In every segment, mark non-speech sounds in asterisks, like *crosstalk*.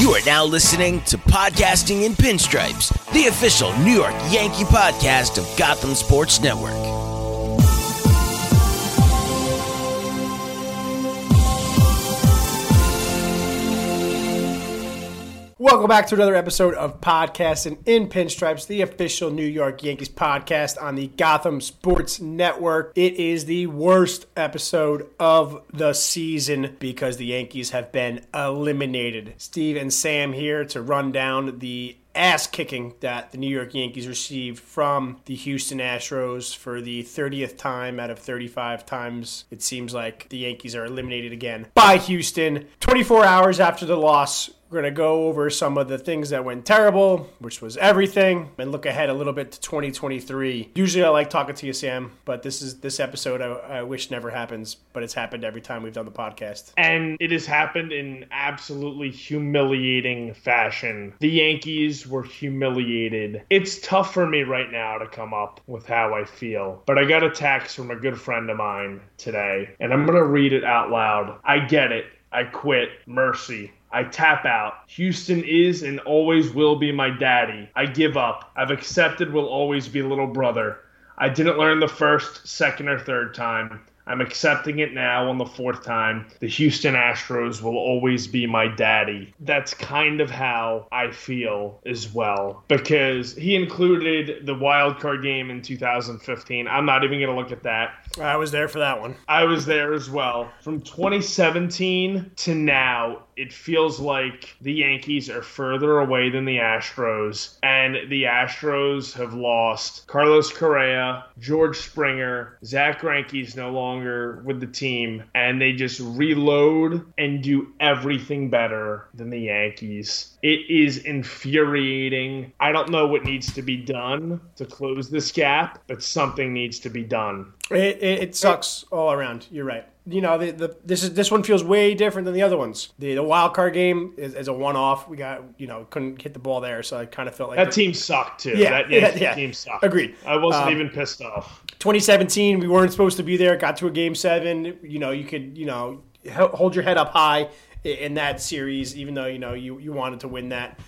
You are now listening to Podcasting in Pinstripes, the official New York Yankee podcast of Gotham Sports Network. Welcome back to another episode of Podcasting in Pinstripes, the official New York Yankees podcast on the Gotham Sports Network. It is the worst episode of the season because the Yankees have been eliminated. Steve and Sam here to run down the ass kicking that the New York Yankees received from the Houston Astros for the 30th time out of 35 times. It seems like the Yankees are eliminated again by Houston. 24 hours after the loss, we're going to go over some of the things that went terrible, which was everything, and look ahead a little bit to 2023. Usually I like talking to you, Sam, but this is this episode I, I wish never happens, but it's happened every time we've done the podcast. And it has happened in absolutely humiliating fashion. The Yankees were humiliated. It's tough for me right now to come up with how I feel, but I got a text from a good friend of mine today, and I'm going to read it out loud. I get it. I quit. Mercy. I tap out. Houston is and always will be my daddy. I give up. I've accepted will always be little brother. I didn't learn the first, second, or third time. I'm accepting it now on the fourth time. The Houston Astros will always be my daddy. That's kind of how I feel as well because he included the wild card game in 2015. I'm not even going to look at that. I was there for that one. I was there as well. From 2017 to now, it feels like the Yankees are further away than the Astros, and the Astros have lost Carlos Correa, George Springer, Zack Greinke's no longer with the team, and they just reload and do everything better than the Yankees. It is infuriating. I don't know what needs to be done to close this gap, but something needs to be done. It, it, it sucks all around. You're right. You know, the, the this is this one feels way different than the other ones. The, the wild card game is, is a one off. We got you know couldn't hit the ball there, so I kind of felt like that team sucked too. Yeah, that *laughs* yeah, yeah. team sucked. Agreed. I wasn't Um, even pissed off. 2017, we weren't supposed to be there. Got to a game seven. You know, you could you know hold your head up high in that series, even though you know you you wanted to win that.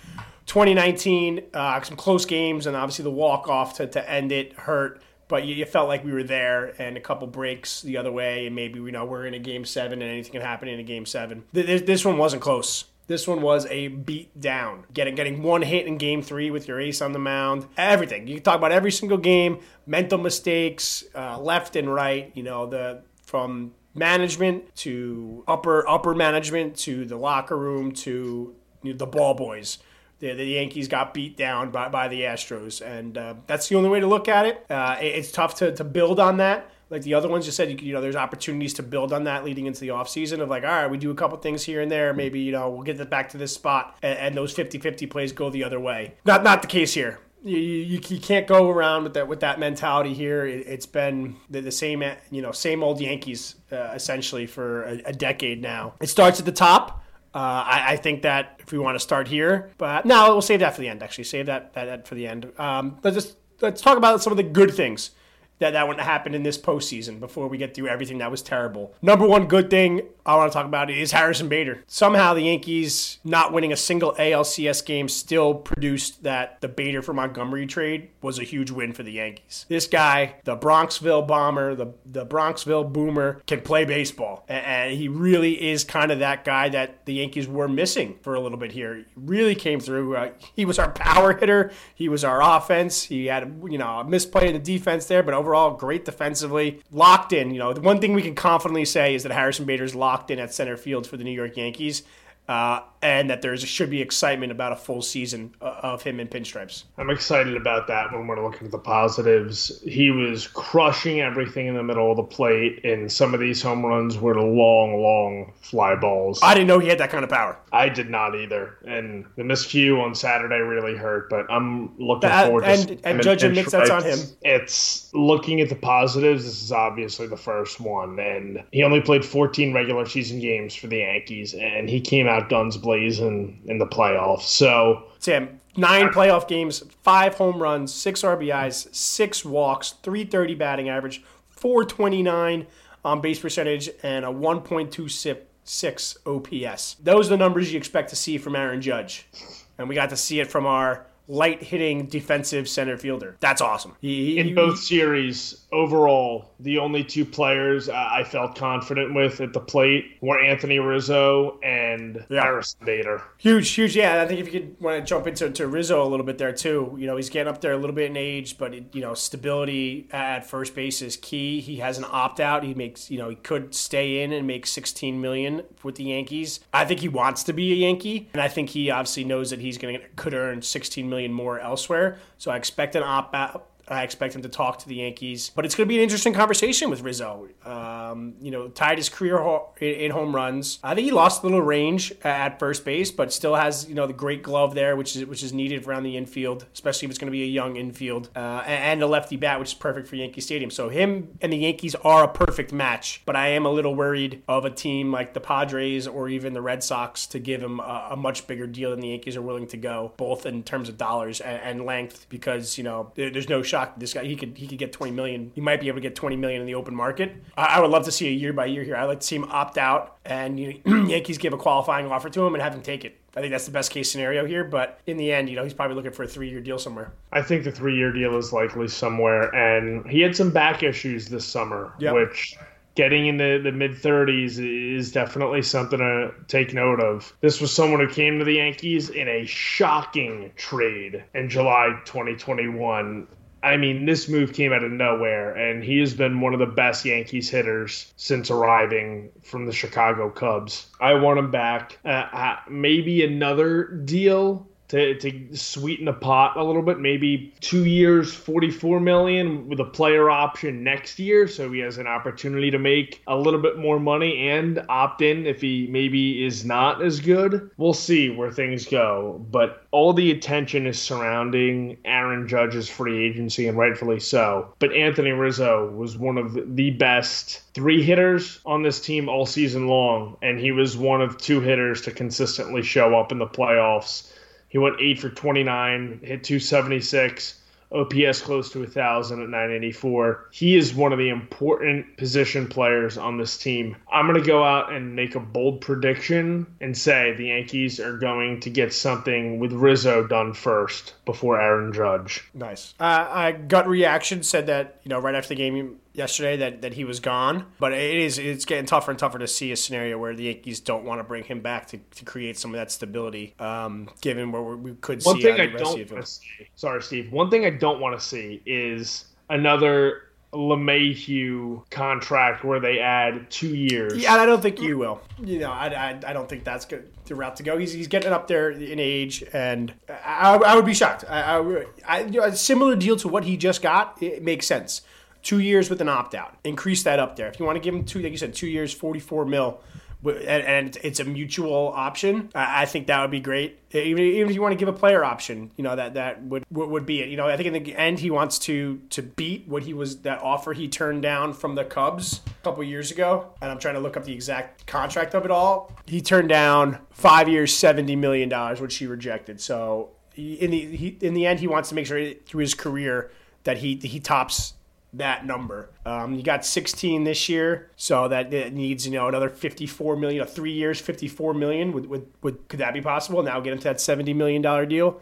2019, uh, some close games, and obviously the walk off to, to end it hurt. But you, you felt like we were there, and a couple breaks the other way, and maybe you know we're in a game seven, and anything can happen in a game seven. This, this one wasn't close. This one was a beat down. Getting getting one hit in game three with your ace on the mound. Everything. You can talk about every single game, mental mistakes, uh, left and right, you know, the from management to upper upper management to the locker room to you know, the ball boys. The, the Yankees got beat down by, by the Astros, and uh, that's the only way to look at it. Uh, it- It's tough to, to build on that. Like the other ones, you said, you, know, there's opportunities to build on that leading into the offseason of like, all right, we do a couple things here and there. Maybe, you know, we'll get it back to this spot, and, and those 50 50 plays go the other way. Not, not the case here. You, you, you can't go around with that with that mentality here. It, it's been the, the same you know same old Yankees uh, essentially for a, a decade now. It starts at the top. Uh, I, I think that if we want to start here, but no, we'll save that for the end. Actually, save that that, that for the end. Um, let's just let's talk about some of the good things that that would happen in this postseason before we get through everything that was terrible. Number one good thing I want to talk about is Harrison Bader. Somehow the Yankees not winning a single ALCS game still produced that the Bader for Montgomery trade was a huge win for the Yankees. This guy, the Bronxville bomber, the the Bronxville boomer, can play baseball, A- and he really is kind of that guy that the Yankees were missing for a little bit here. He really came through. Uh, he was our power hitter. He was our offense. He had you know a misplay in the defense there, but overall great defensively, locked in. You know the one thing we can confidently say is that Harrison Bader's locked in at center field for the New York Yankees. Uh, and that there should be excitement about a full season uh, of him in pinstripes. I'm excited about that when we're looking at the positives. He was crushing everything in the middle of the plate, and some of these home runs were long, long fly balls. I didn't know he had that kind of power. I did not either, and the miscue on Saturday really hurt. But I'm looking That- forward to and- and him in Mix, that's on him. It's looking at the positives. This is obviously the first one, and he only played 14 regular season games for the Yankees, and he came out guns blazing in the playoffs. So Sam, nine playoff games, five home runs, six RBIs, six walks, 330 batting average, 429 on base percentage, and a 1.2 SIP 6 OPS. Those are the numbers you expect to see from Aaron Judge. And we got to see it from our light hitting defensive center fielder. That's awesome. He, he, in both series, overall, the only two players I felt confident with at the plate were Anthony Rizzo and yeah. Harrison Bader. Huge, huge. Yeah, I think if you could want to jump into to Rizzo a little bit there too. You know, he's getting up there a little bit in age, but it, you know, stability at first base is key. He has an opt out. He makes, you know, he could stay in and make 16 million with the Yankees. I think he wants to be a Yankee, and I think he obviously knows that he's going to could earn 16 million more elsewhere. So I expect an opt out I expect him to talk to the Yankees, but it's going to be an interesting conversation with Rizzo. Um, you know, tied his career in home runs. I think he lost a little range at first base, but still has you know the great glove there, which is which is needed around the infield, especially if it's going to be a young infield uh, and a lefty bat, which is perfect for Yankee Stadium. So him and the Yankees are a perfect match. But I am a little worried of a team like the Padres or even the Red Sox to give him a, a much bigger deal than the Yankees are willing to go, both in terms of dollars and, and length, because you know there's no shocked. This guy, he could he could get 20 million. He might be able to get 20 million in the open market. I, I would love to see a year by year here. I'd like to see him opt out and you know, *clears throat* Yankees give a qualifying offer to him and have him take it. I think that's the best case scenario here. But in the end, you know, he's probably looking for a three year deal somewhere. I think the three year deal is likely somewhere. And he had some back issues this summer, yep. which getting into the mid 30s is definitely something to take note of. This was someone who came to the Yankees in a shocking trade in July 2021. I mean, this move came out of nowhere, and he has been one of the best Yankees hitters since arriving from the Chicago Cubs. I want him back. Uh, uh, maybe another deal to, to sweeten the pot a little bit. Maybe two years, 44 million with a player option next year. So he has an opportunity to make a little bit more money and opt in if he maybe is not as good. We'll see where things go. But all the attention is surrounding Aaron Judge's free agency, and rightfully so. But Anthony Rizzo was one of the best three hitters on this team all season long, and he was one of two hitters to consistently show up in the playoffs he went eight for 29, hit 276. OPS close to 1,000 at 984. He is one of the important position players on this team. I'm going to go out and make a bold prediction and say the Yankees are going to get something with Rizzo done first before Aaron Judge. Nice. Uh, I gut reaction said that, you know, right after the game, yesterday that, that he was gone. But it is it's getting tougher and tougher to see a scenario where the Yankees don't want to bring him back to, to create some of that stability. Um, given where we could one see thing I don't want to see. Sorry, Steve. One thing I don't want to see is another LeMahieu contract where they add two years. Yeah, I don't think you will. You know, I, I, I don't think that's good the route to go. He's, he's getting up there in age, and I, I would be shocked. I, I, I you know, a similar deal to what he just got. It makes sense two years with an opt out. Increase that up there. If you want to give him two, like you said, two years, 44 mil, and it's a mutual option, I think that would be great. Even, if you want to give a player option, you know that that would would be it. You know, I think in the end he wants to to beat what he was that offer he turned down from the Cubs a couple years ago. And I'm trying to look up the exact contract of it all. He turned down five years, seventy million dollars, which he rejected. So in the he, in the end, he wants to make sure through his career that he he tops that number. Um, you got 16 this year, so that needs you know another 54 million. Know, three years, 54 million. Would, would, would could that be possible? Now get into that 70 million dollar deal.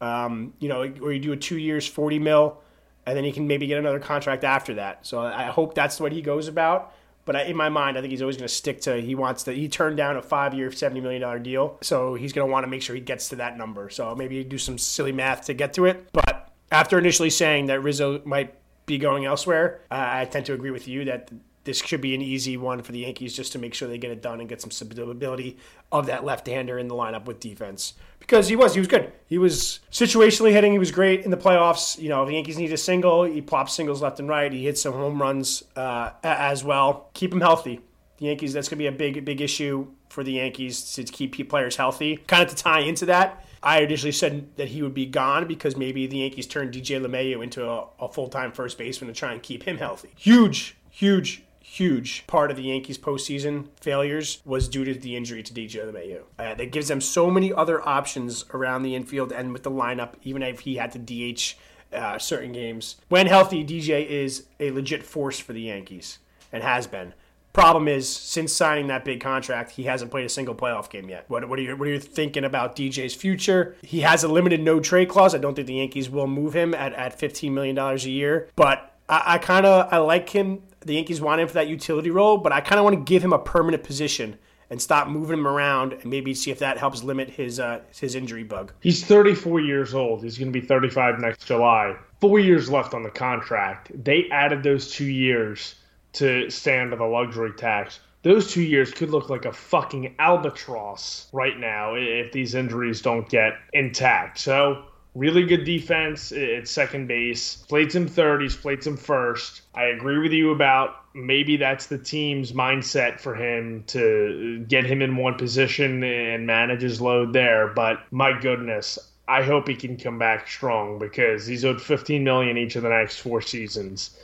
Um, you know, or you do a two years, 40 mil, and then he can maybe get another contract after that. So I hope that's what he goes about. But in my mind, I think he's always going to stick to. He wants to. He turned down a five-year, seventy million dollar deal, so he's going to want to make sure he gets to that number. So maybe do some silly math to get to it. But after initially saying that Rizzo might be going elsewhere. Uh, I tend to agree with you that this should be an easy one for the Yankees just to make sure they get it done and get some stability of that left-hander in the lineup with defense. Because he was, he was good. He was situationally hitting. He was great in the playoffs. You know, the Yankees need a single, he pops singles left and right. He hits some home runs uh, as well. Keep him healthy. The Yankees, that's going to be a big, big issue for the Yankees to keep players healthy. Kind of to tie into that, I initially said that he would be gone because maybe the Yankees turned DJ LeMahieu into a, a full time first baseman to try and keep him healthy. Huge, huge, huge part of the Yankees' postseason failures was due to the injury to DJ LeMahieu. Uh, that gives them so many other options around the infield and with the lineup, even if he had to DH uh, certain games. When healthy, DJ is a legit force for the Yankees and has been. Problem is, since signing that big contract, he hasn't played a single playoff game yet. What, what, are you what are you thinking about DJ's future? He has a limited no trade clause. I don't think the Yankees will move him at, at $15 million a year. But I, I kind of I like him. The Yankees want him for that utility role, but I kind of want to give him a permanent position and stop moving him around and maybe see if that helps limit his uh, his injury bug. He's 34 years old. He's going to be 35 next July. Four years left on the contract. They added those two years to stay under the luxury tax. Those two years could look like a fucking albatross right now if these injuries don't get intact. So, really good defense at second base. Played some third, he's played some first. I agree with you about maybe that's the team's mindset for him to get him in one position and manage his load there. But my goodness, I hope he can come back strong because he's owed 15 million each of the next four seasons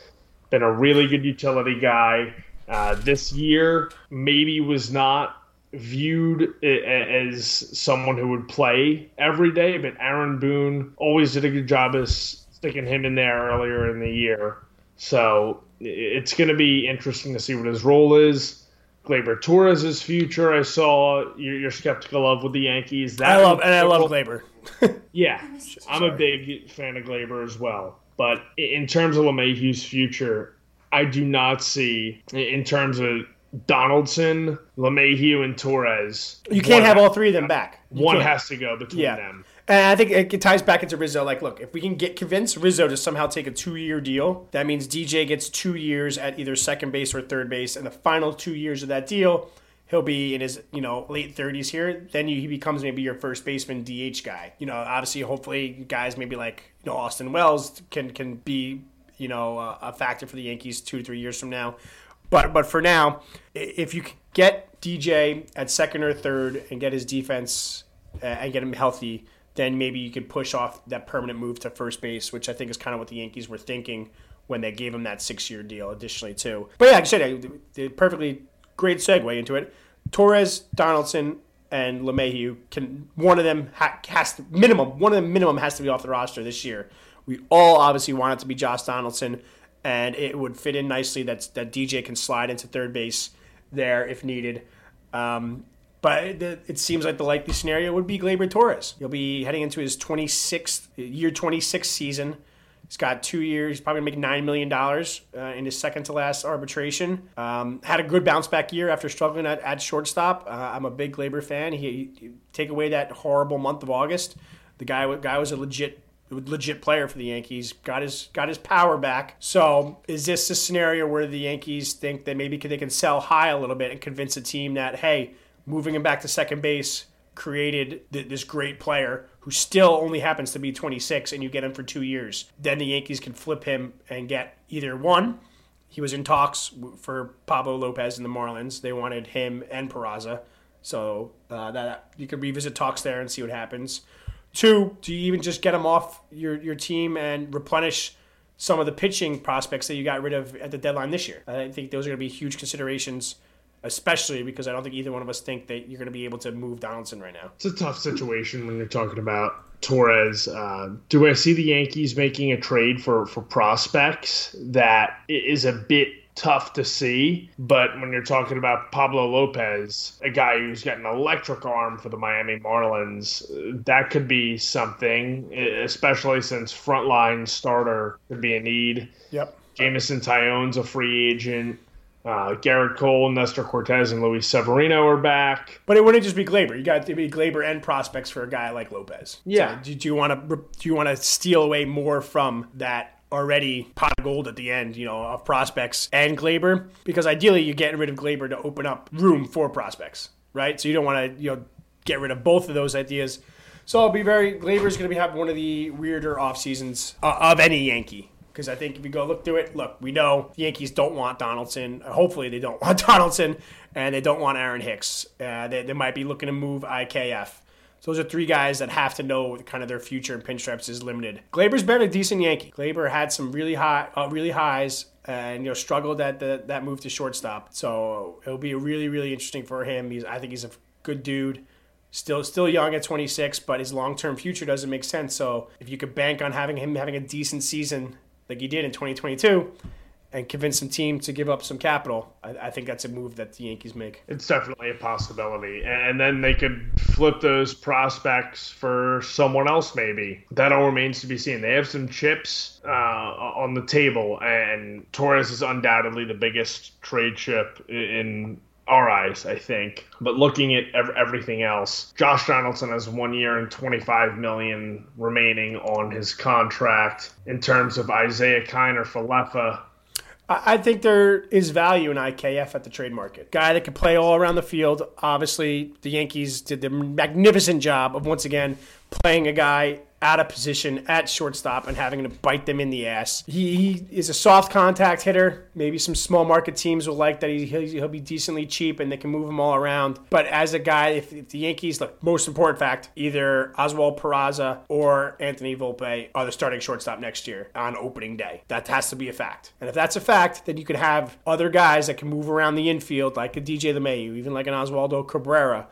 been a really good utility guy. Uh, this year, maybe was not viewed as someone who would play every day, but Aaron Boone always did a good job of sticking him in there earlier in the year. So it's going to be interesting to see what his role is. Gleyber Torres' future, I saw you're, you're skeptical of with the Yankees. That I love and I love Gleyber. *laughs* yeah, I'm a big fan of Gleyber as well. But in terms of LeMahieu's future, I do not see in terms of Donaldson, LeMahieu, and Torres. You can't have all three of them back. You one can't. has to go between yeah. them. And I think it ties back into Rizzo. Like, look, if we can get convince Rizzo to somehow take a two-year deal, that means DJ gets two years at either second base or third base, and the final two years of that deal he'll be in his you know late 30s here. Then he becomes maybe your first baseman dh guy. You know obviously hopefully guys maybe like you know austin wells can can be you know a, factor for the yankees two to three years from now. But but for now if you get dj at second or third and get his defense uh, and get him healthy then maybe you could push off that permanent move to first base which i think is kind of what the yankees were thinking when they gave him that six year deal additionally too. But yeah i said perfectly great segue into it. Torres, Donaldson, and LeMahieu can one of them ha- has to, minimum one of them minimum has to be off the roster this year. We all obviously want it to be Josh Donaldson, and it would fit in nicely that that DJ can slide into third base there if needed. Um, but it, it, seems like the likely scenario would be Gleyber Torres. He'll be heading into his 26th year 26th season. He's got two years. He's probably going to make $9 million uh, in his second to last arbitration. Um, had a good bounce back year after struggling at, at shortstop. Uh, I'm a big Gleyber fan. He, he, take away that horrible month of August. The guy, guy was a legit legit player for the Yankees. Got his got his power back. So is this a scenario where the Yankees think that maybe they can sell high a little bit and convince a team that hey, moving him back to second base created th- this great player who still only happens to be 26 and you get him for two years. Then the Yankees can flip him and get either one. He was in talks for Pablo Lopez and the Marlins. They wanted him and Peraza. So uh, that you could revisit talks there and see what happens. Two, do you even just get him off your, your team and replenish some of the pitching prospects that you got rid of at the deadline this year? I think those are going to be huge considerations especially because I don't think either one of us think that you're going to be able to move Donaldson right now. It's a tough situation when you're talking about Torres. Uh, do I see the Yankees making a trade for for prospects that is a bit tough to see. But when you're talking about Pablo Lopez, a guy who's got an electric arm for the Miami Marlins, that could be something, especially since frontline starter could be a need. Yep. Jameson Taillon's a free agent. Uh, Gerrit Cole, Nestor Cortes, and Luis Severino are back. But it wouldn't just be Gleyber. You got to be Gleyber and prospects for a guy like Lopez. Yeah. So do, you want to do you want to steal away more from that already pot of gold at the end, you know, of prospects and Gleyber, Because ideally, you're getting rid of Gleyber to open up room for prospects, right? So you don't want to you know get rid of both of those ideas. So I'll be very Gleyber's going to be having one of the weirder off seasons uh, of any Yankee because I think if you go look through it, look, we know the Yankees don't want Donaldson. Hopefully, they don't *laughs* want Donaldson, and they don't want Aaron Hicks. Uh, they, they might be looking to move IKF. So those are three guys that have to know kind of their future in pinstripes is limited. Gleyber's been a decent Yankee. Gleyber had some really high, uh, really highs, and you know struggled at the, that move to shortstop. So it'll be really, really interesting for him. He's, I think he's a good dude still still young at 26, but his long term future doesn't make sense. So if you could bank on having him having a decent season like he did in 2022, and convince some team to give up some capital, I, I, think that's a move that the Yankees make. It's definitely a possibility, and then they could flip those prospects for someone else. Maybe that all remains to be seen. They have some chips uh, on the table, and Torres is undoubtedly the biggest trade chip in our eyes, I think. But looking at ev- everything else, Josh Donaldson has one year and 25 million remaining on his contract. In terms of Isiah Kiner Falefa, I think there is value in IKF at the trade market. Guy that can play all around the field. Obviously, the Yankees did the magnificent job of once again playing a guy out of position at shortstop and having to bite them in the ass. He, he is a soft contact hitter. Maybe some small market teams will like that. He, he'll, he'll, be decently cheap and they can move him all around. But as a guy, if, if the Yankees, look, most important fact, either Oswald Peraza or Anthony Volpe are the starting shortstop next year on opening day. That has to be a fact. And if that's a fact, then you could have other guys that can move around the infield, like a DJ LeMahieu, even like an Oswaldo Cabrera.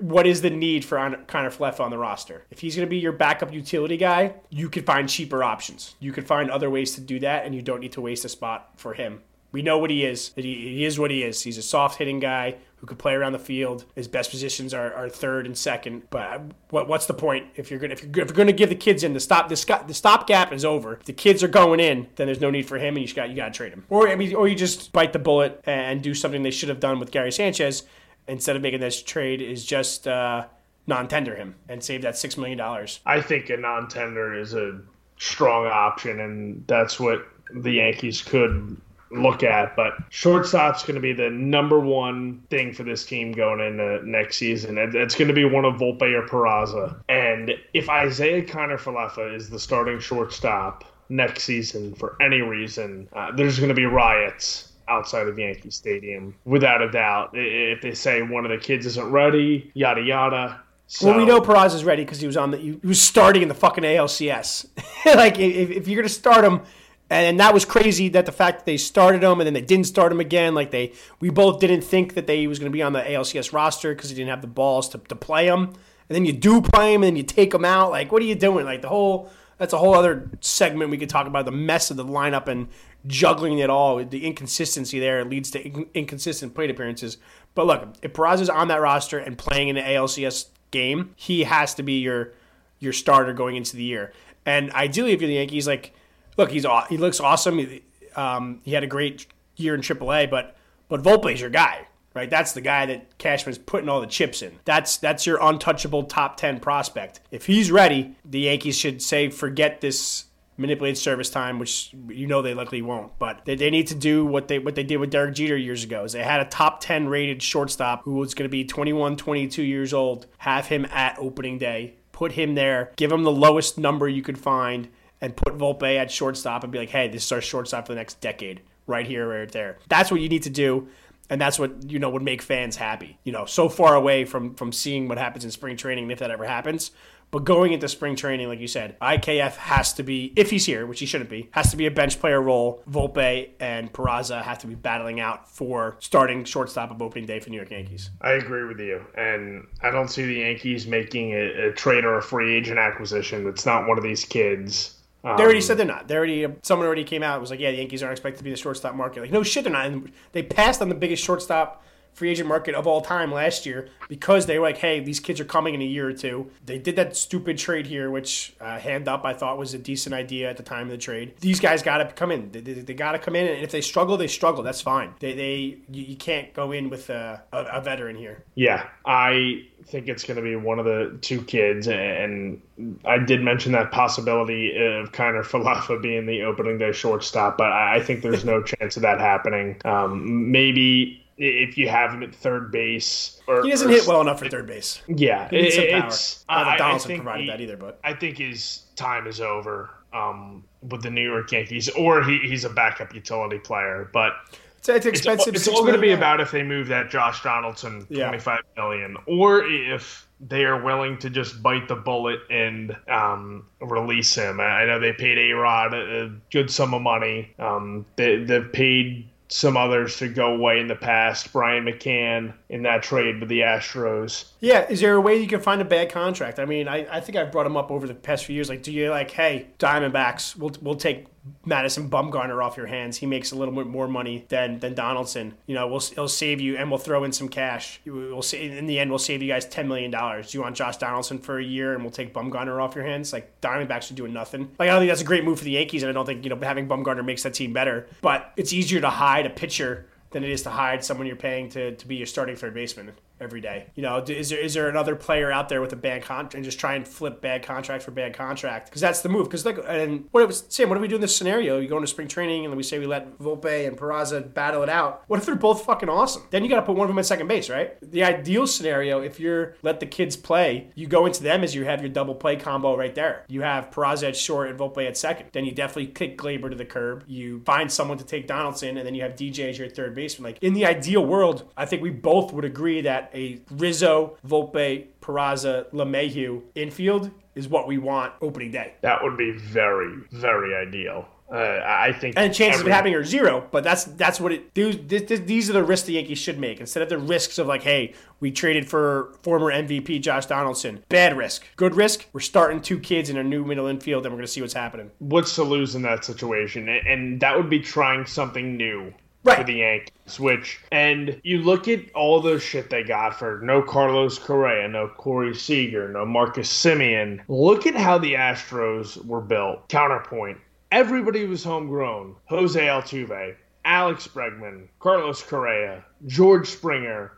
What is the need for Kiner Falefa on the roster? If he's going to be your backup utility guy, you could find cheaper options. You could find other ways to do that, and you don't need to waste a spot for him. We know what he is. He, he is what he is. He's a soft hitting guy who could play around the field. His best positions are, are third and second. But what, what's the point if you're gonna if you're, if you're gonna give the kids in the stop the, the stop gap is over. If the kids are going in, then there's no need for him, and you got you got to trade him. Or I mean, or you just bite the bullet and do something they should have done with Gary Sanchez instead of making this trade. Is just uh, non-tender him and save that six million dollars. I think a non-tender is a strong option, and that's what the Yankees could look at. But shortstop's going to be the number one thing for this team going into next season. It's going to be one of Volpe or Peraza. And if Isaiah Kiner Falefa is the starting shortstop next season for any reason, uh, there's going to be riots outside of Yankee Stadium, without a doubt. If they say one of the kids isn't ready, yada yada, so, well, we know Peraza's ready because he was on the he was starting in the fucking ALCS. *laughs* like if, if you're gonna start him, and that was crazy that the fact that they started him and then they didn't start him again. Like they, we both didn't think that they was gonna be on the ALCS roster because he didn't have the balls to, to play him. And then you do play him and then you take him out. Like what are you doing? Like the whole that's a whole other segment we could talk about the mess of the lineup and juggling it all. The inconsistency there leads to inconsistent plate appearances. But look, if Peraza's on that roster and playing in the ALCS game, he has to be your your starter going into the year. And ideally, if you're the Yankees, like, look, he's he looks awesome. He, um, he had a great year in AAA, but but Volpe's your guy, right? That's the guy that Cashman's putting all the chips in. That's that's your untouchable top ten prospect. If he's ready, the Yankees should say forget this manipulate service time, which you know they likely won't. But they, they need to do what they what they did with Derek Jeter years ago. Is they had a top 10 rated shortstop who was going to be 21, 22 years old, have him at opening day, put him there, give him the lowest number you could find, and put Volpe at shortstop and be like, hey, this is our shortstop for the next decade, right here, right there. That's what you need to do. And that's what you know would make fans happy. You know, so far away from from seeing what happens in spring training, if that ever happens. But going into spring training, like you said, IKF has to be, if he's here, which he shouldn't be, has to be a bench player role. Volpe and Peraza have to be battling out for starting shortstop of opening day for New York Yankees. I agree with you. And I don't see the Yankees making a, a trade or a free agent acquisition that's not one of these kids. Um, they already um, said they're not. They already someone already came out and was like, "Yeah, the Yankees aren't expected to be the shortstop market." Like, no shit, they're not. And they passed on the biggest shortstop free agent market of all time last year because they were like, hey, these kids are coming in a year or two. They did that stupid trade here, which uh, hand up I thought was a decent idea at the time of the trade. These guys got to come in. They, they, they got to come in, and if they struggle, they struggle. That's fine. They, they you, you can't go in with a, a, a veteran here. Yeah, I think it's going to be one of the two kids, and I did mention that possibility of Kiner Falefa being the opening day shortstop, but I think there's no *laughs* chance of that happening. Um, maybe if you have him at third base. Or, he doesn't or, hit well enough for third base. Yeah, he needs some power. It's, Not that Donaldson provided he, that either, but I think his time is over um, with the New York Yankees, or he, he's a backup utility player. But it's, it's expensive. It's, it's all going to be about if they move that Josh Donaldson yeah. twenty five million, or if they are willing to just bite the bullet and um, release him. I know they paid A Rod a, a, good sum of money. Um, they, they've paid some others to go away in the past. Brian McCann in that trade with the Astros. Yeah, is there a way you can find a bad contract? I mean, I, I think I've brought him up over the past few years. Like, do you like, hey, Diamondbacks, we'll we'll take Madison Bumgarner off your hands. He makes a little bit more money than than Donaldson. You know, we'll he'll save you, and we'll throw in some cash. We'll say in the end, we'll save you guys ten million dollars. Do you want Josh Donaldson for a year, and we'll take Bumgarner off your hands? Like Diamondbacks are doing nothing. Like I don't think that's a great move for the Yankees, and I don't think you know having Bumgarner makes that team better. But it's easier to hide a pitcher than it is to hide someone you're paying to, to be your starting third baseman every day. You know, is there is there another player out there with a bad contract and just try and flip bad contract for bad contract? Because that's the move. Because like, and what it was Sam, what do we do in this scenario? You go into spring training and we say we let Volpe and Peraza battle it out. What if they're both fucking awesome? Then you got to put one of them at second base, right? The ideal scenario, if you're let the kids play, you go into them as you have your double play combo right there. You have Peraza at short and Volpe at second. Then you definitely kick Gleyber to the curb. You find someone to take Donaldson, and then you have DJ as your third baseman. Like in the ideal world, I think we both would agree that a Rizzo, Volpe, Peraza, LeMahieu infield is what we want opening day. That would be very, very ideal. Uh, I think, and the chances every... of it happening are zero. But that's that's what it. These, these are the risks the Yankees should make instead of the risks of like, hey, we traded for former MVP Josh Donaldson. Bad risk. Good risk. We're starting two kids in a new middle infield, and we're going to see what's happening. What's to lose in that situation? And that would be trying something new right. for the Yankees. Which and you look at all the shit they got for no Carlos Correa, no Corey Seager, no Marcus Semien. Look at how the Astros were built. Counterpoint. Everybody was homegrown. Jose Altuve, Alex Bregman, Carlos Correa, George Springer.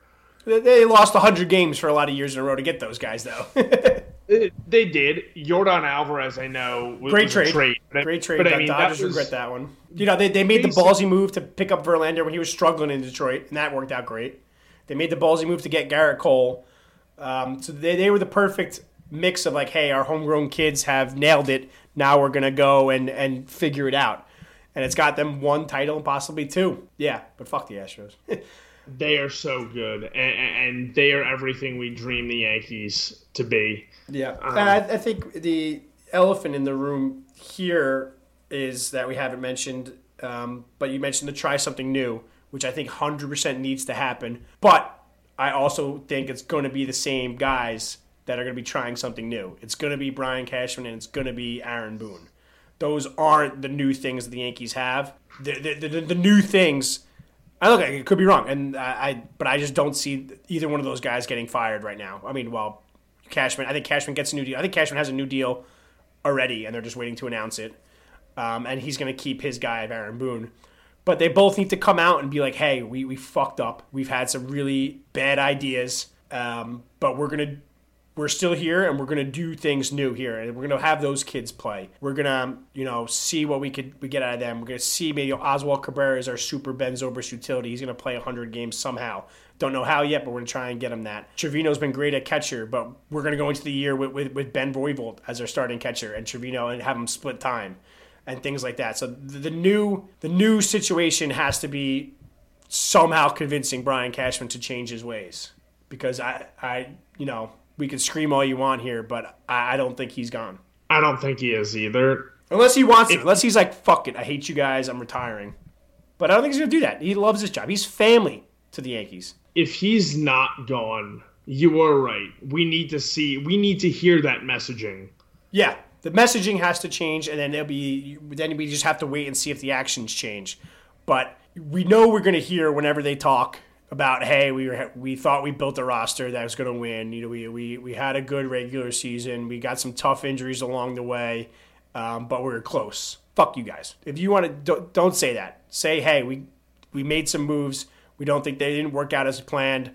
They lost 100 games for a lot of years in a row to get those guys, though. *laughs* they did. Yordan Alvarez, I know. Was, Great trade. trade. But, Great trade. But, I mean, Dodgers was, regret that one. You know, they, they made the ballsy move to pick up Verlander when he was struggling in Detroit, and that worked out great. They made the ballsy move to get Gerrit Cole. Um, so they, they were the perfect mix of like, hey, our homegrown kids have nailed it. Now we're gonna go and and figure it out. And it's got them one title and possibly two. Yeah, but fuck the Astros. *laughs* they are so good, and, and, they are everything we dream the Yankees to be. Yeah, um, I, I think the elephant in the room here is that we haven't mentioned, um, but you mentioned to try something new, which I think 100% needs to happen. But I also think it's going to be the same guys that are going to be trying something new. It's going to be Brian Cashman and it's going to be Aaron Boone. Those aren't the new things that the Yankees have. The, the, the, the new things. I look, it could be wrong, and I, I, but I just don't see either one of those guys getting fired right now. I mean, well, Cashman. I think Cashman gets a new deal. I think Cashman has a new deal already, and they're just waiting to announce it. Um, and he's going to keep his guy Aaron Boone. But they both need to come out and be like, "Hey, we we fucked up. We've had some really bad ideas, um, but we're gonna we're still here and we're going to do things new here and we're going to have those kids play we're going to you know see what we could we get out of them we're going to see maybe oswald cabrera is our super ben zobrist utility he's going to play 100 games somehow don't know how yet but we're going to try and get him that trevino's been great at catcher but we're going to go into the year with, with, with ben rortvedt as our starting catcher and trevino and have him split time and things like that so the, the new the new situation has to be somehow convincing brian cashman to change his ways because i i you know we can scream all you want here, but I, I don't think he's gone. I don't think he is either. Unless he wants to. Unless he's like, fuck it, I hate you guys, I'm retiring. But I don't think he's going to do that. He loves his job. He's family to the Yankees. If he's not gone, you are right. We need to see, we need to hear that messaging. Yeah. The messaging has to change, and then it'll be, then we just have to wait and see if the actions change. But we know we're going to hear whenever they talk about hey we were, we thought we built a roster that was going to win you know we, we we had a good regular season we got some tough injuries along the way um, but we were close fuck you guys if you want to don't, don't say that say hey we we made some moves we don't think they didn't work out as planned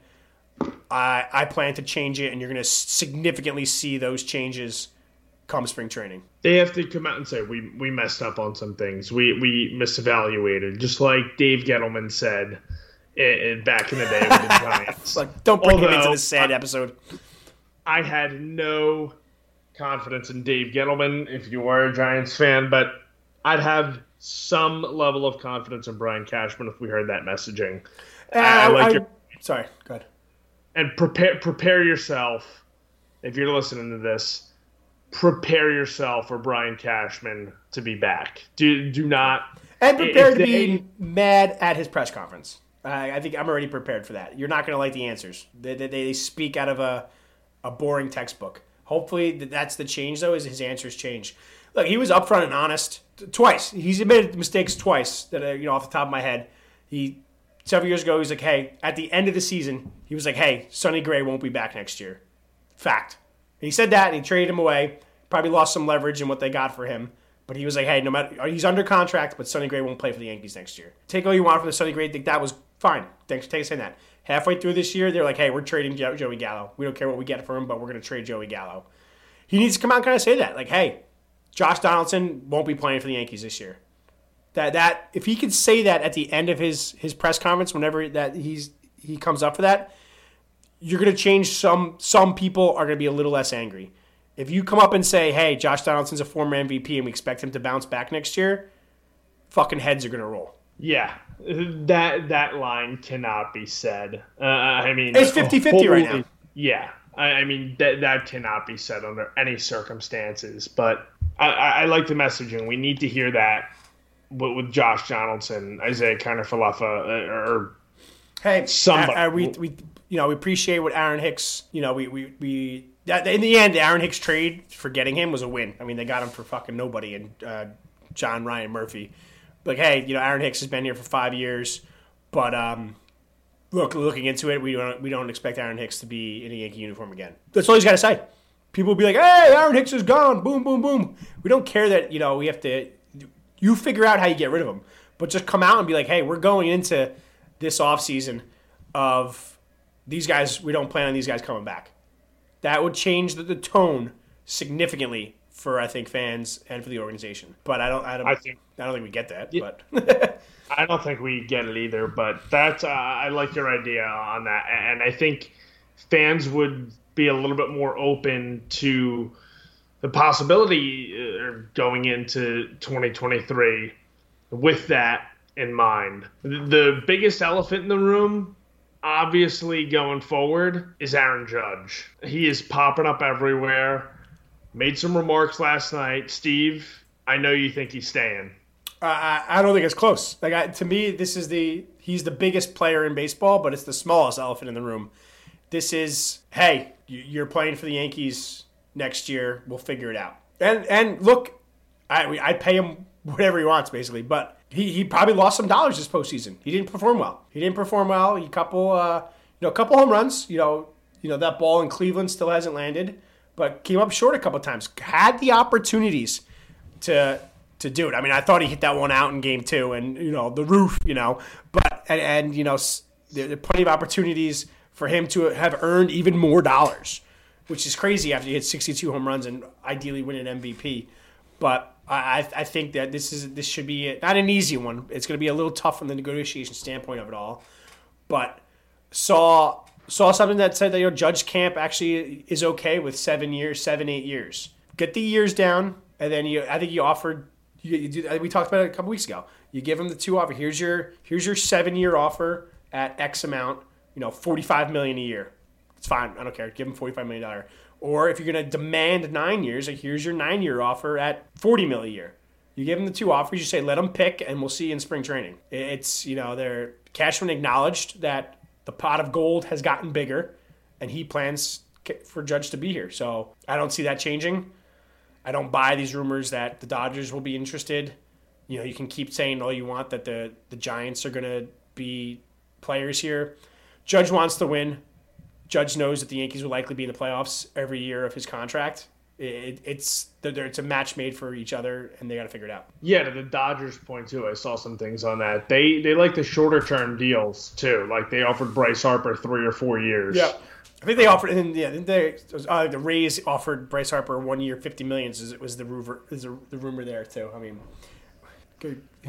I I plan to change it and you're going to significantly see those changes come spring training they have to come out and say we we messed up on some things we we misevaluated just like Dave Gettleman said in, back in the day with the *laughs* Giants. like, don't bring Although, him into this sad episode. I had no confidence in Dave Gettleman if you were a Giants fan, but I'd have some level of confidence in Brian Cashman if we heard that messaging. Uh, I like I, your, sorry, go ahead. And prepare prepare yourself if you're listening to this. Prepare yourself for Brian Cashman to be back. Do do not and prepare to they, be mad at his press conference. I think I'm already prepared for that. You're not going to like the answers. They, they, they, speak out of a, a boring textbook. Hopefully that's the change though. Is his answers change? Look, he was upfront and honest twice. He's admitted mistakes twice that are, you know off the top of my head. He several years ago, he was like, "Hey, at the end of the season, he was like, hey, Sonny Gray won't be back next year." Fact. And he said that, and he traded him away. Probably lost some leverage in what they got for him. But he was like, "Hey, no matter uh, he's under contract, but Sonny Gray won't play for the Yankees next year. Take all you want from the Sonny Gray. Think that was fine. Thanks for saying that." Halfway through this year, they're like, "Hey, we're trading Joey Gallo. We don't care what we get for him, but we're going to trade Joey Gallo." He needs to come out and kind of say that, like, "Hey, Josh Donaldson won't be playing for the Yankees this year." That that if he could say that at the end of his his press conference, whenever that he's he comes up for that, you're going to change some some people are going to be a little less angry. If you come up and say, "Hey, Josh Donaldson's a former MVP and we expect him to bounce back next year," fucking heads are going to roll. Yeah, that that line cannot be said. Uh, I mean, it's 50-50 right now. Yeah, I, I, mean that that cannot be said under any circumstances. But I, I, like the messaging. We need to hear that with, with Josh Donaldson, Isaiah Kiner-Falefa, uh, or hey, somebody. Uh, we we you know we appreciate what Aaron Hicks. You know we we we. In the end, the Aaron Hicks trade for getting him was a win. I mean, they got him for fucking nobody and uh, John Ryan Murphy like, hey, you know, Aaron Hicks has been here for five years, but um, look, looking into it, we don't we don't expect Aaron Hicks to be in a Yankee uniform again. That's all he's got to say. People will be like, hey, Aaron Hicks is gone. Boom, boom, boom. We don't care that you know we have to. You figure out how you get rid of him, but just come out and be like, hey, we're going into this off season of these guys. We don't plan on these guys coming back. That would change the, the tone significantly for I think fans and for the organization. But I don't. I don't. I think. I don't think we get that. Yeah. But *laughs* I don't think we get it either. But that's. Uh, I like your idea on that, and I think fans would be a little bit more open to the possibility uh, going into 2023 with that in mind. The biggest elephant in the room obviously going forward is Aaron Judge. He is popping up everywhere made some remarks last night. Steve, I know you think he's staying. I, I don't think it's close. Like I, to me, this is the he's the biggest player in baseball, but it's the smallest elephant in the room. This is hey, you're playing for the Yankees next year. We'll figure it out. And and look, I I pay him whatever he wants basically, but he, he probably lost some dollars this postseason. He didn't perform well. He didn't perform well. He couple uh, you know a couple home runs. You know you know that ball in Cleveland still hasn't landed but came up short a couple times. Had the opportunities to to do it. I mean, I thought he hit that one out in game two, and you know the roof, you know, but and, and you know there are plenty of opportunities for him to have earned even more dollars, which is crazy after he hit 62 home runs and ideally win an MVP. But I, I think that this is this should be not an easy one. It's going to be a little tough from the negotiation standpoint of it all. But saw saw something that said that your Judge Camp actually is okay with seven years, seven eight years. Get the years down, and then you. I think you offered. You, you do, we talked about it a couple weeks ago. You give them the two offer. Here's your here's your seven year offer at X amount. You know, forty five million a year. It's fine. I don't care. Give him forty five million dollar. Or if you're going to demand nine years, like here's your nine year offer at forty mil a year. You give them the two offers. You say, let them pick, and we'll see you in spring training. It's you know, they're Cashman acknowledged that the pot of gold has gotten bigger, and he plans for Judge to be here. So I don't see that changing. I don't buy these rumors that the Dodgers will be interested. You know, you can keep saying all you want that the the Giants are going to be players here. Judge wants to win. Judge knows that the Yankees will likely be in the playoffs every year of his contract. It, it's it's a match made for each other, and they got to figure it out. Yeah, to the Dodgers' point too, I saw some things on that. They they like the shorter term deals too. Like they offered Bryce Harper three or four years. Yeah, I think they offered, and yeah, they uh, the Rays offered Bryce Harper one year, fifty millions. It was the rumor, is the, the rumor there too. I mean,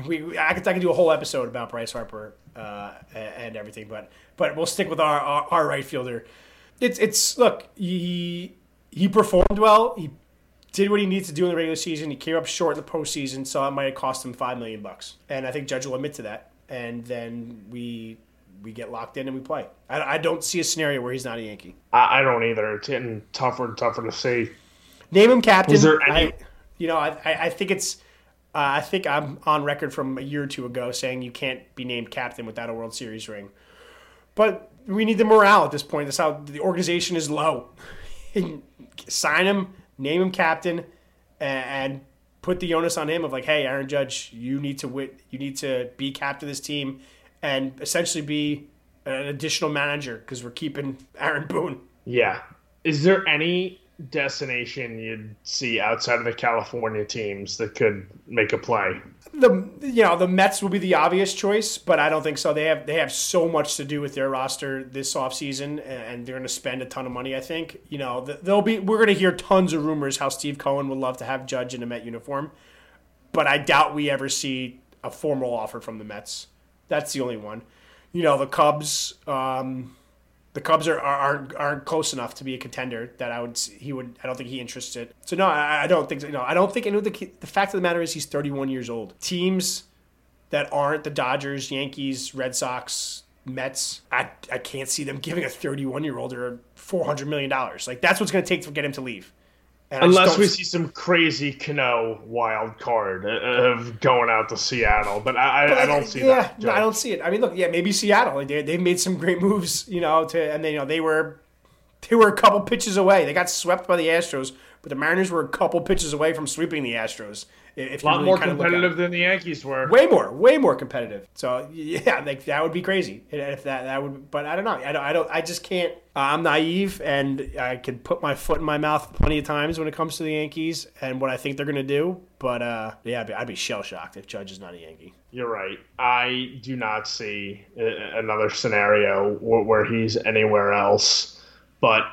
we, I could I could do a whole episode about Bryce Harper uh, and everything, but but we'll stick with our, our, our right fielder. It's it's look he he performed well. He did what he needed to do in the regular season. He came up short in the postseason, so it might have cost him five million bucks. And I think Judge will admit to that. And then we we get locked in and we play. I, I don't see a scenario where he's not a Yankee. I, I, don't either. It's getting tougher and tougher to see. Name him captain. Is there any? I, you know, I, I think it's. Uh, I think I'm on record from a year or two ago saying you can't be named captain without a World Series ring. But we need the morale at this point. That's how the organization is low. *laughs* sign him, name him captain, and put the onus on him of like, hey, Aaron Judge, you need to win, you need to be captain of this team, and essentially be an additional manager because we're keeping Aaron Boone. Yeah. Is there any destination you'd see outside of the California teams that could make a play? The you know the Mets will be the obvious choice, but I don't think so. They have they have so much to do with their roster this offseason, and they're going to spend a ton of money. I think you know they'll be. We're going to hear tons of rumors how Steve Cohen would love to have Judge in a Met uniform, but I doubt we ever see a formal offer from the Mets. That's the only one. You know the Cubs. Um, the Cubs are, are aren't close enough to be a contender that I would he would I don't think he interested. So no, I, I don't think you know I don't think of the the fact of the matter is he's 31 years old. Teams that aren't the Dodgers, Yankees, Red Sox, Mets, I I can't see them giving a 31 year old or 400 million dollars. Like that's what's going to take to get him to leave. Unless we see some crazy Cano wild card uh, of going out to Seattle, but I, but I, I don't see yeah, that. Yeah, no, I don't see it. I mean, look, yeah, maybe Seattle. They they've made some great moves, you know, to and they you know they were they were a couple pitches away. They got swept by the Astros, but the Mariners were a couple pitches away from sweeping the Astros. If a lot really more competitive than the Yankees were. Way more, way more competitive. So yeah, like that would be crazy if that that would. But I don't know. I don't. I don't. I just can't. Uh, I'm naive, and I can put my foot in my mouth plenty of times when it comes to the Yankees and what I think they're going to do. But uh, yeah, I'd be, I'd be shell shocked if Judge is not a Yankee. You're right. I do not see another scenario where he's anywhere else. But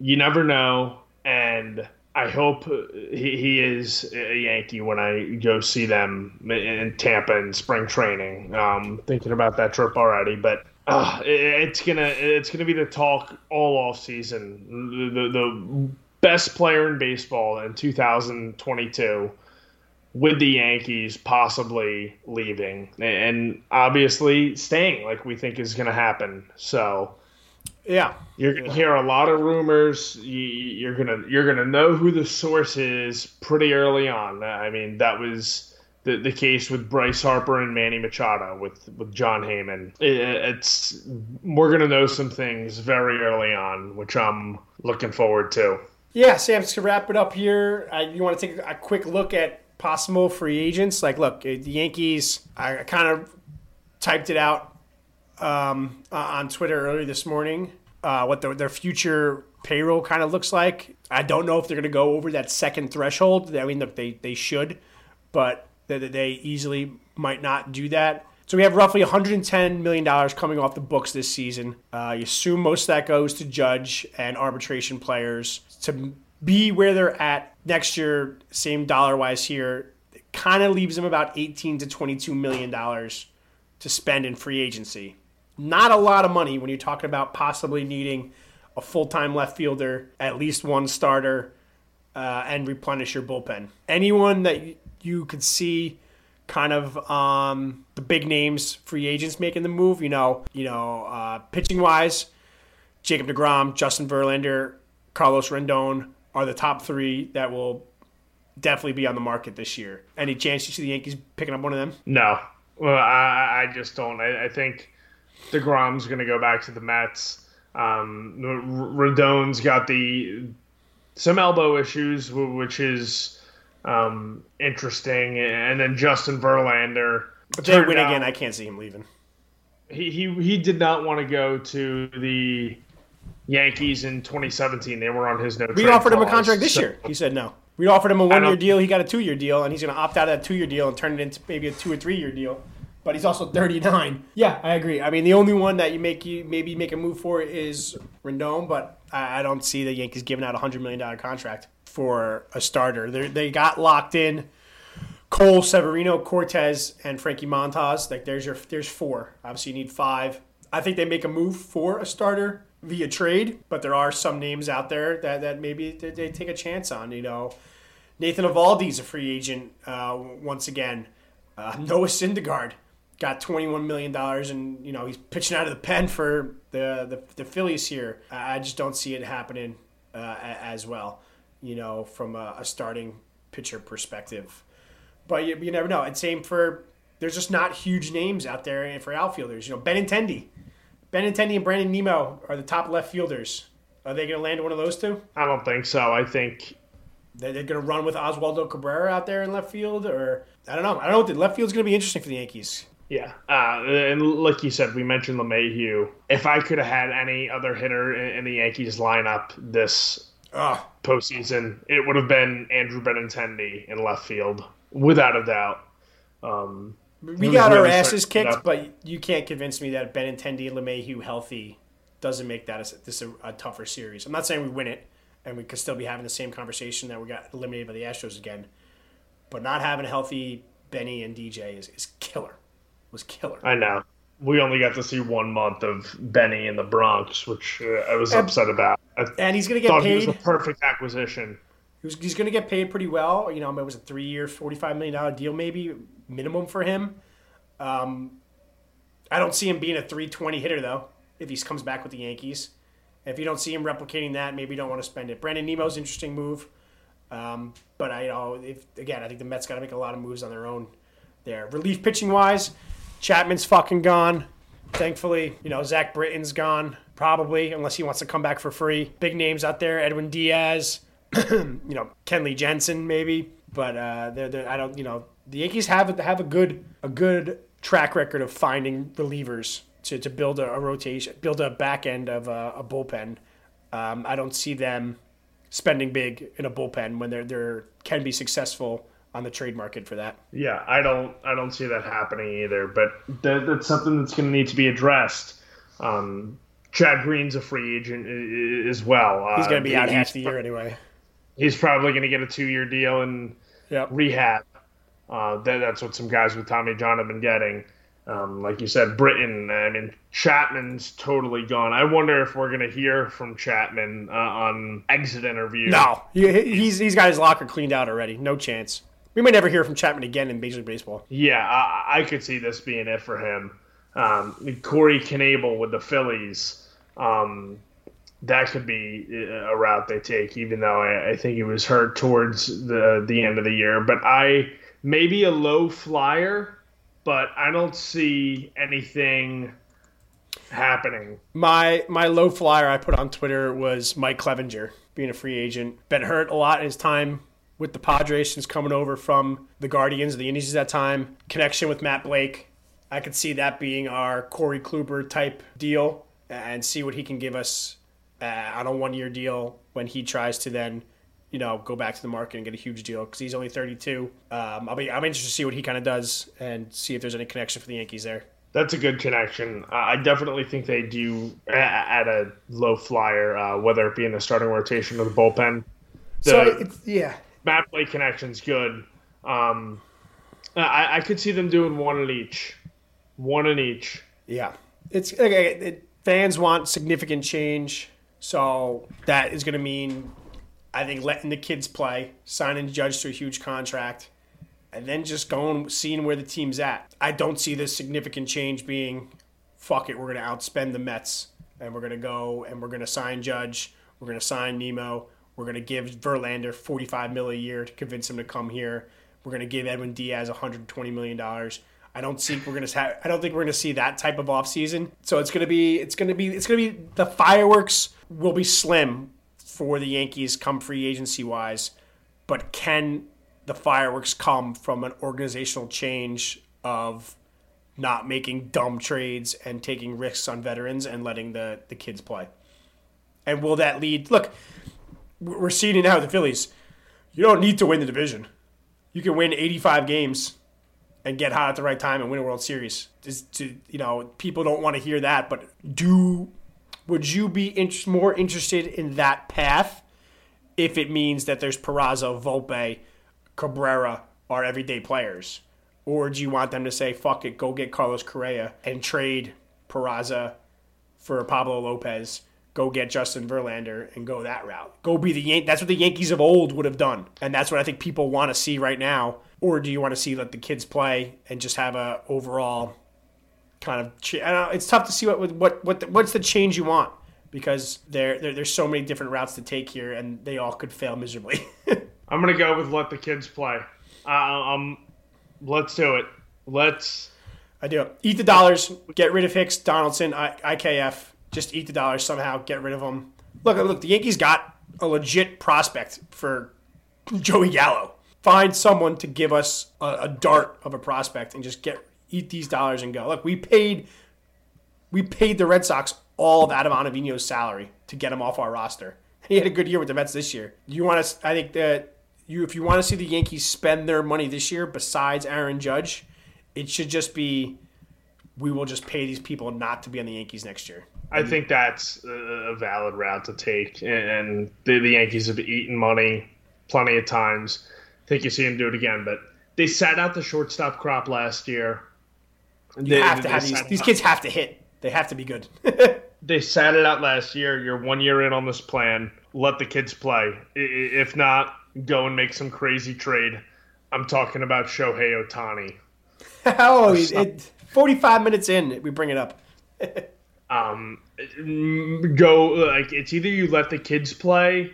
you never know, and I hope he, he is a Yankee when I go see them in Tampa in spring training. Um, thinking about that trip already, but uh, it's gonna it's gonna be the talk all off season. The, the, best player in baseball in 2022 with the Yankees possibly leaving and obviously staying like we think is to happen. So yeah, you're gonna hear a lot of rumors. You, are gonna you're gonna know who the source is pretty early on. I mean, that was the, the case with Bryce Harper and Manny Machado with with Jon Heyman. It, it's we're gonna know some things very early on, which I'm looking forward to. Yeah, Sam. To wrap it up here, I, you want to take a quick look at possible free agents? Like, look, the Yankees. I kind of typed it out um, on Twitter earlier this morning uh, what the, their future payroll kind of looks like. I don't know if they're going to go over that second threshold. I mean, they, they should, but they, they easily might not do that. So we have roughly $110 million coming off the books this season. Uh, you assume most of that goes to judge and arbitration players to be where they're at next year, same dollar wise here. Kind of leaves them about 18 to 22 million dollars to spend in free agency. Not a lot of money when you're talking about possibly needing a full time left fielder, at least one starter, uh, and replenish your bullpen. Anyone that you could see kind of um, the big names, free agents making the move, you know, you know, uh, pitching wise, Jacob DeGrom, Justin Verlander, Carlos Rodón are the top three that will definitely be on the market this year. Any chance you see the Yankees picking up one of them? No. Well, I, I just don't. I, I think Degrom's going to go back to the Mets. Um, Rodón's got the some elbow issues, which is um, interesting, and then Justin Verlander. If they win again, I can't see him leaving. He he he did not want to go to the Yankees in 2017. They were on his no. We offered him a contract this so. year. He said no. We offered him a one year deal. He got a two year deal, and he's going to opt out of that two year deal and turn it into maybe a two or three year deal but he's also 39. Yeah, I agree. I mean, the only one that you make you maybe make a move for is Rodón, but I, don't see the Yankees giving out a hundred million dollar contract for a starter. They they got locked in. Cole, Severino, Cortes, and Frankie Montas. Like there's your there's four. Obviously, you need five. I think they make a move for a starter via trade, but there are some names out there that, that maybe they, they take a chance on. You know, Nathan Eovaldi's a free agent uh, once again. Uh, Noah Syndergaard got $21 million and, you know, he's pitching out of the pen for the, the, the Phillies here. I just don't see it happening uh, as well, you know, from a, a starting pitcher perspective. But you, you, never know. And same for, there's just not huge names out there and for outfielders. You know, Benintendi. Ben Intendi and Brandon Nimmo are the top left fielders Are they going to land one of those two? I don't think so. I think they're, they're going to run with Oswaldo Cabrera out there in left field, or I don't know. I don't know. The left field's going to be interesting for the Yankees. Yeah, uh, and like you said, we mentioned LeMahieu. If I could have had any other hitter in, in the Yankees lineup this Ugh. postseason, it would have been Andrew Benintendi in left field, without a doubt. Um, we got our asses kicked, but you can't convince me that Benintendi and LeMahieu healthy doesn't make that a, this a, a, tougher series. I'm not saying we win it, and we could still be having the same conversation that we got eliminated by the Astros again, but not having a healthy Benny and DJ is, is killer. Was killer. I know. We only got to see one month of Benny in the Bronx, which uh, I was and, upset about. I and he's going to get paid. He was a perfect acquisition. He was, he's going to get paid pretty well. You know, I mean, it was a three-year, forty-five million dollar deal, maybe minimum for him. Um, I don't see him being a 320 hitter though. If he comes back with the Yankees, if you don't see him replicating that, maybe you don't want to spend it. Brandon Nimmo's interesting move, um, but I you know if again I think the Mets got to make a lot of moves on their own there. Relief pitching wise, Chapman's fucking gone. Thankfully, you know Zach Britton's gone probably unless he wants to come back for free. Big names out there: Edwin Diaz, *clears throat* you know Kenley Jansen, maybe, but uh, they're, they're, I don't you know the Yankees have have a good a good track record of finding relievers to, to build a, a rotation, build a back end of a, a bullpen. Um, I don't see them spending big in a bullpen when they're they're can be successful on the trade market for that. Yeah, I don't I don't see that happening either. But that, that's something that's going to need to be addressed. Um, Chad Green's a free agent as well. He's going to be uh, out half the year anyway. He's probably going to get a two year deal in yep. rehab. Uh, that, that's what some guys with Tommy John have been getting. Um, like you said, Britton. I mean, Chapman's totally gone. I wonder if we're going to hear from Chapman uh, on exit interview. No, he, he's he's got his locker cleaned out already. No chance. We may never hear from Chapman again in Major League Baseball. Yeah, I, I could see this being it for him. Um, Corey Knebel with the Phillies. Um, that could be a route they take, even though I, I think he was hurt towards the the end of the year. But I maybe a low flyer, but I don't see anything happening. My my low flyer I put on Twitter was Mike Clevinger being a free agent. Been hurt a lot in his time with the Padres since coming over from the Guardians, the Indies at that time. Connection with Matt Blake. I could see that being our Corey Kluber type deal and see what he can give us uh, on a one year deal when he tries to then you know, go back to the market and get a huge deal because he's only 32. Um, I'll be I'm interested to see what he kind of does and see if there's any connection for the Yankees there. That's a good connection. Uh, I definitely think they do at a low flyer, uh, whether it be in the starting rotation or the bullpen. The so it's, yeah, Matt Blake connection's good. Um, I, I could see them doing one in each, one in each. Yeah, it's okay. It, fans want significant change, so that is going to mean I think letting the kids play, signing Judge to a huge contract, and then just going seeing where the team's at. I don't see this significant change being, fuck it, we're going to outspend the Mets, and we're going to go and we're going to sign Judge, we're going to sign Nimmo, we're going to give Verlander 45 mil a year to convince him to come here. We're going to give Edwin Diaz 120 million dollars. I don't think we're gonna have. I don't think we're gonna see that type of offseason. So it's gonna be. It's gonna be. It's gonna be. The fireworks will be slim for the Yankees come free agency wise, but can the fireworks come from an organizational change of not making dumb trades and taking risks on veterans and letting the, the kids play? And will that lead? Look, we're it now the Phillies. You don't need to win the division. You can win 85 games and get hot at the right time and win a World Series. Just to, you know, people don't want to hear that, but do would you be in- more interested in that path if it means that there's Peraza, Volpe, Cabrera are everyday players? Or do you want them to say, fuck it, go get Carlos Correa and trade Peraza for Pablo Lopez, go get Justin Verlander and go that route? Go be the Yan- That's what the Yankees of old would have done. And that's what I think people want to see right now. Or do you want to see let the kids play and just have a overall kind of it's tough to see what what what the, what's the change you want because there, there there's so many different routes to take here and they all could fail miserably. *laughs* I'm gonna go with let the kids play. Uh, um, let's do it. Let's. I do Eat the dollars. Get rid of Hicks, Donaldson, I, IKF. Just eat the dollars somehow. Get rid of them. look, look, the Yankees got a legit prospect for Joey Gallo. Find someone to give us a, a dart of a prospect and just get eat these dollars and go. Look, we paid we paid the Red Sox all of Adam Ottavino's salary to get him off our roster. He had a good year with the Mets this year. You want to? I think that you, if you want to see the Yankees spend their money this year, besides Aaron Judge, it should just be we will just pay these people not to be on the Yankees next year. I think that's a valid route to take, and the, the Yankees have eaten money plenty of times. I think you see them do it again, but they sat out the shortstop crop last year. You They- have to have these. These kids have to hit. They have to be good. *laughs* They sat it out last year. You're one year in on this plan. Let the kids play. I- i- If not, go and make some crazy trade. I'm talking about Shohei Ohtani. *laughs* oh, it, it, forty-five minutes in, we bring it up. *laughs* um, go like it's either you let the kids play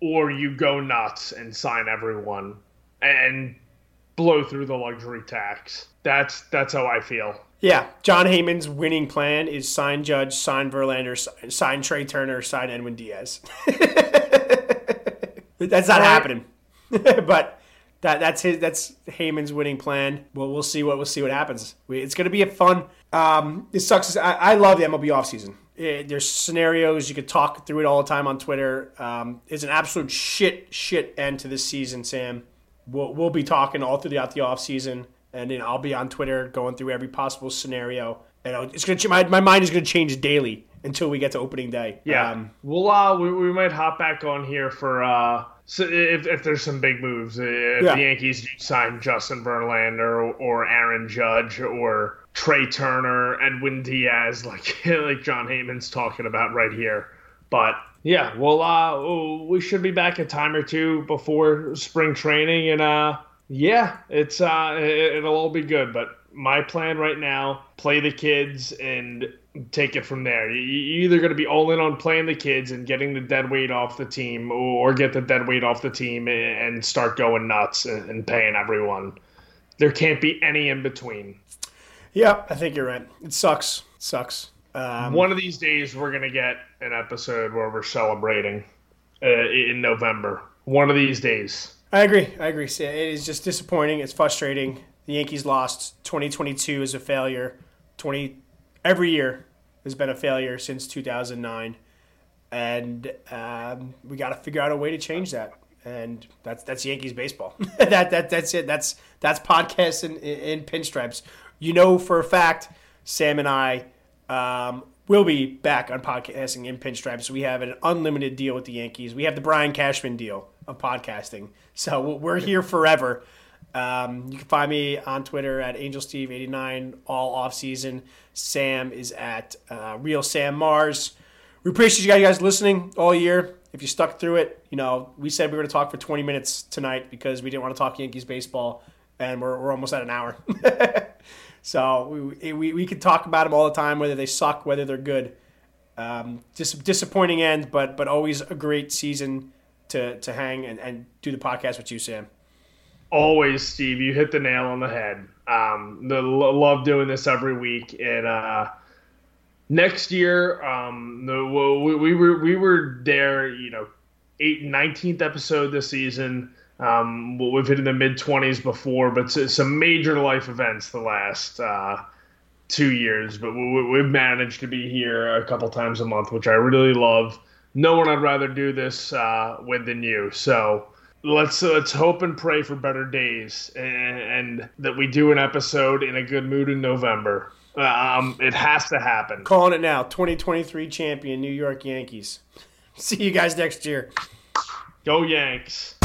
or you go nuts and sign everyone and blow through the luxury tax. That's that's how I feel. Yeah, Jon Heyman's winning plan is sign Judge, sign Verlander, sign Trey Turner, sign Edwin Diaz. *laughs* that's not Right. happening, *laughs* but that that's his that's Heyman's winning plan. Well, we'll see what we'll see what happens. We, it's going to be a fun. Um, it sucks. I, I love the MLB offseason. It, there's scenarios you could talk through it all the time on Twitter. Um, it's an absolute shit shit end to this season, Sam. We'll, we'll be talking all throughout the offseason and then I'll be on Twitter going through every possible scenario. And it's gonna ch- my my mind is gonna change daily until we get to opening day. Yeah, Um, we'll uh, we, we might hop back on here for uh, so if, if there's some big moves, if Yeah. the Yankees do sign Justin Verlander or, or Aaron Judge or Trey Turner, Edwin Diaz, *laughs* like like Jon Heyman's talking about right here. But yeah, well, uh, we should be back a time or two before spring training, and uh, yeah, it's uh, it, it'll all be good. But my plan right now: play the kids and take it from there. You- You're either going to be all in on playing the kids and getting the dead weight off the team, or get the dead weight off the team and start going nuts and paying everyone. There can't be any in between. yeah, I think you're right. It sucks. It sucks. Um, One of these days, we're gonna get an episode where we're celebrating uh, in November. One of these days. I agree. I agree. It is just disappointing. It's frustrating. The Yankees lost. 2022 is a failure. 20 every year has been a failure since 2009, and um, we got to figure out a way to change that. And that's that's Yankees baseball. *laughs* that that that's it. That's that's podcast in, in pinstripes. You know for a fact, Sam and I um, will be back on podcasting in pinstripes. We have an unlimited deal with the Yankees. We have the Brian Cashman deal of podcasting. So we're here forever. Um, you can find me on Twitter at AngelSteve89 all off season. Sam is at uh, Real Sam Mars. We appreciate you guys listening all year. If you stuck through it, you know, we said we were going to talk for 20 minutes tonight because we didn't want to talk Yankees baseball, and we're, we're almost at an hour. *laughs* so we, we, we could talk about them all the time, whether they suck, whether they're good. Um, dis- disappointing end, but but always a great season to, to hang and, and do the podcast with you, Sam. Always, Steve. You hit the nail on the head. Um, the love doing this every week, and uh, next year, um, the, we, we were we were there. You know, eight nineteenth episode this season. Um, we've hit in the mid twenties before, but some major life events the last uh, two years. But we, we've managed to be here a couple times a month, which I really love. No one I'd rather do this uh, with than you. So let's let's hope and pray for better days and, and that we do an episode in a good mood in November. Um, it has to happen. Calling it now 2023 champion, New York Yankees. *laughs* See you guys next year. Go Yanks.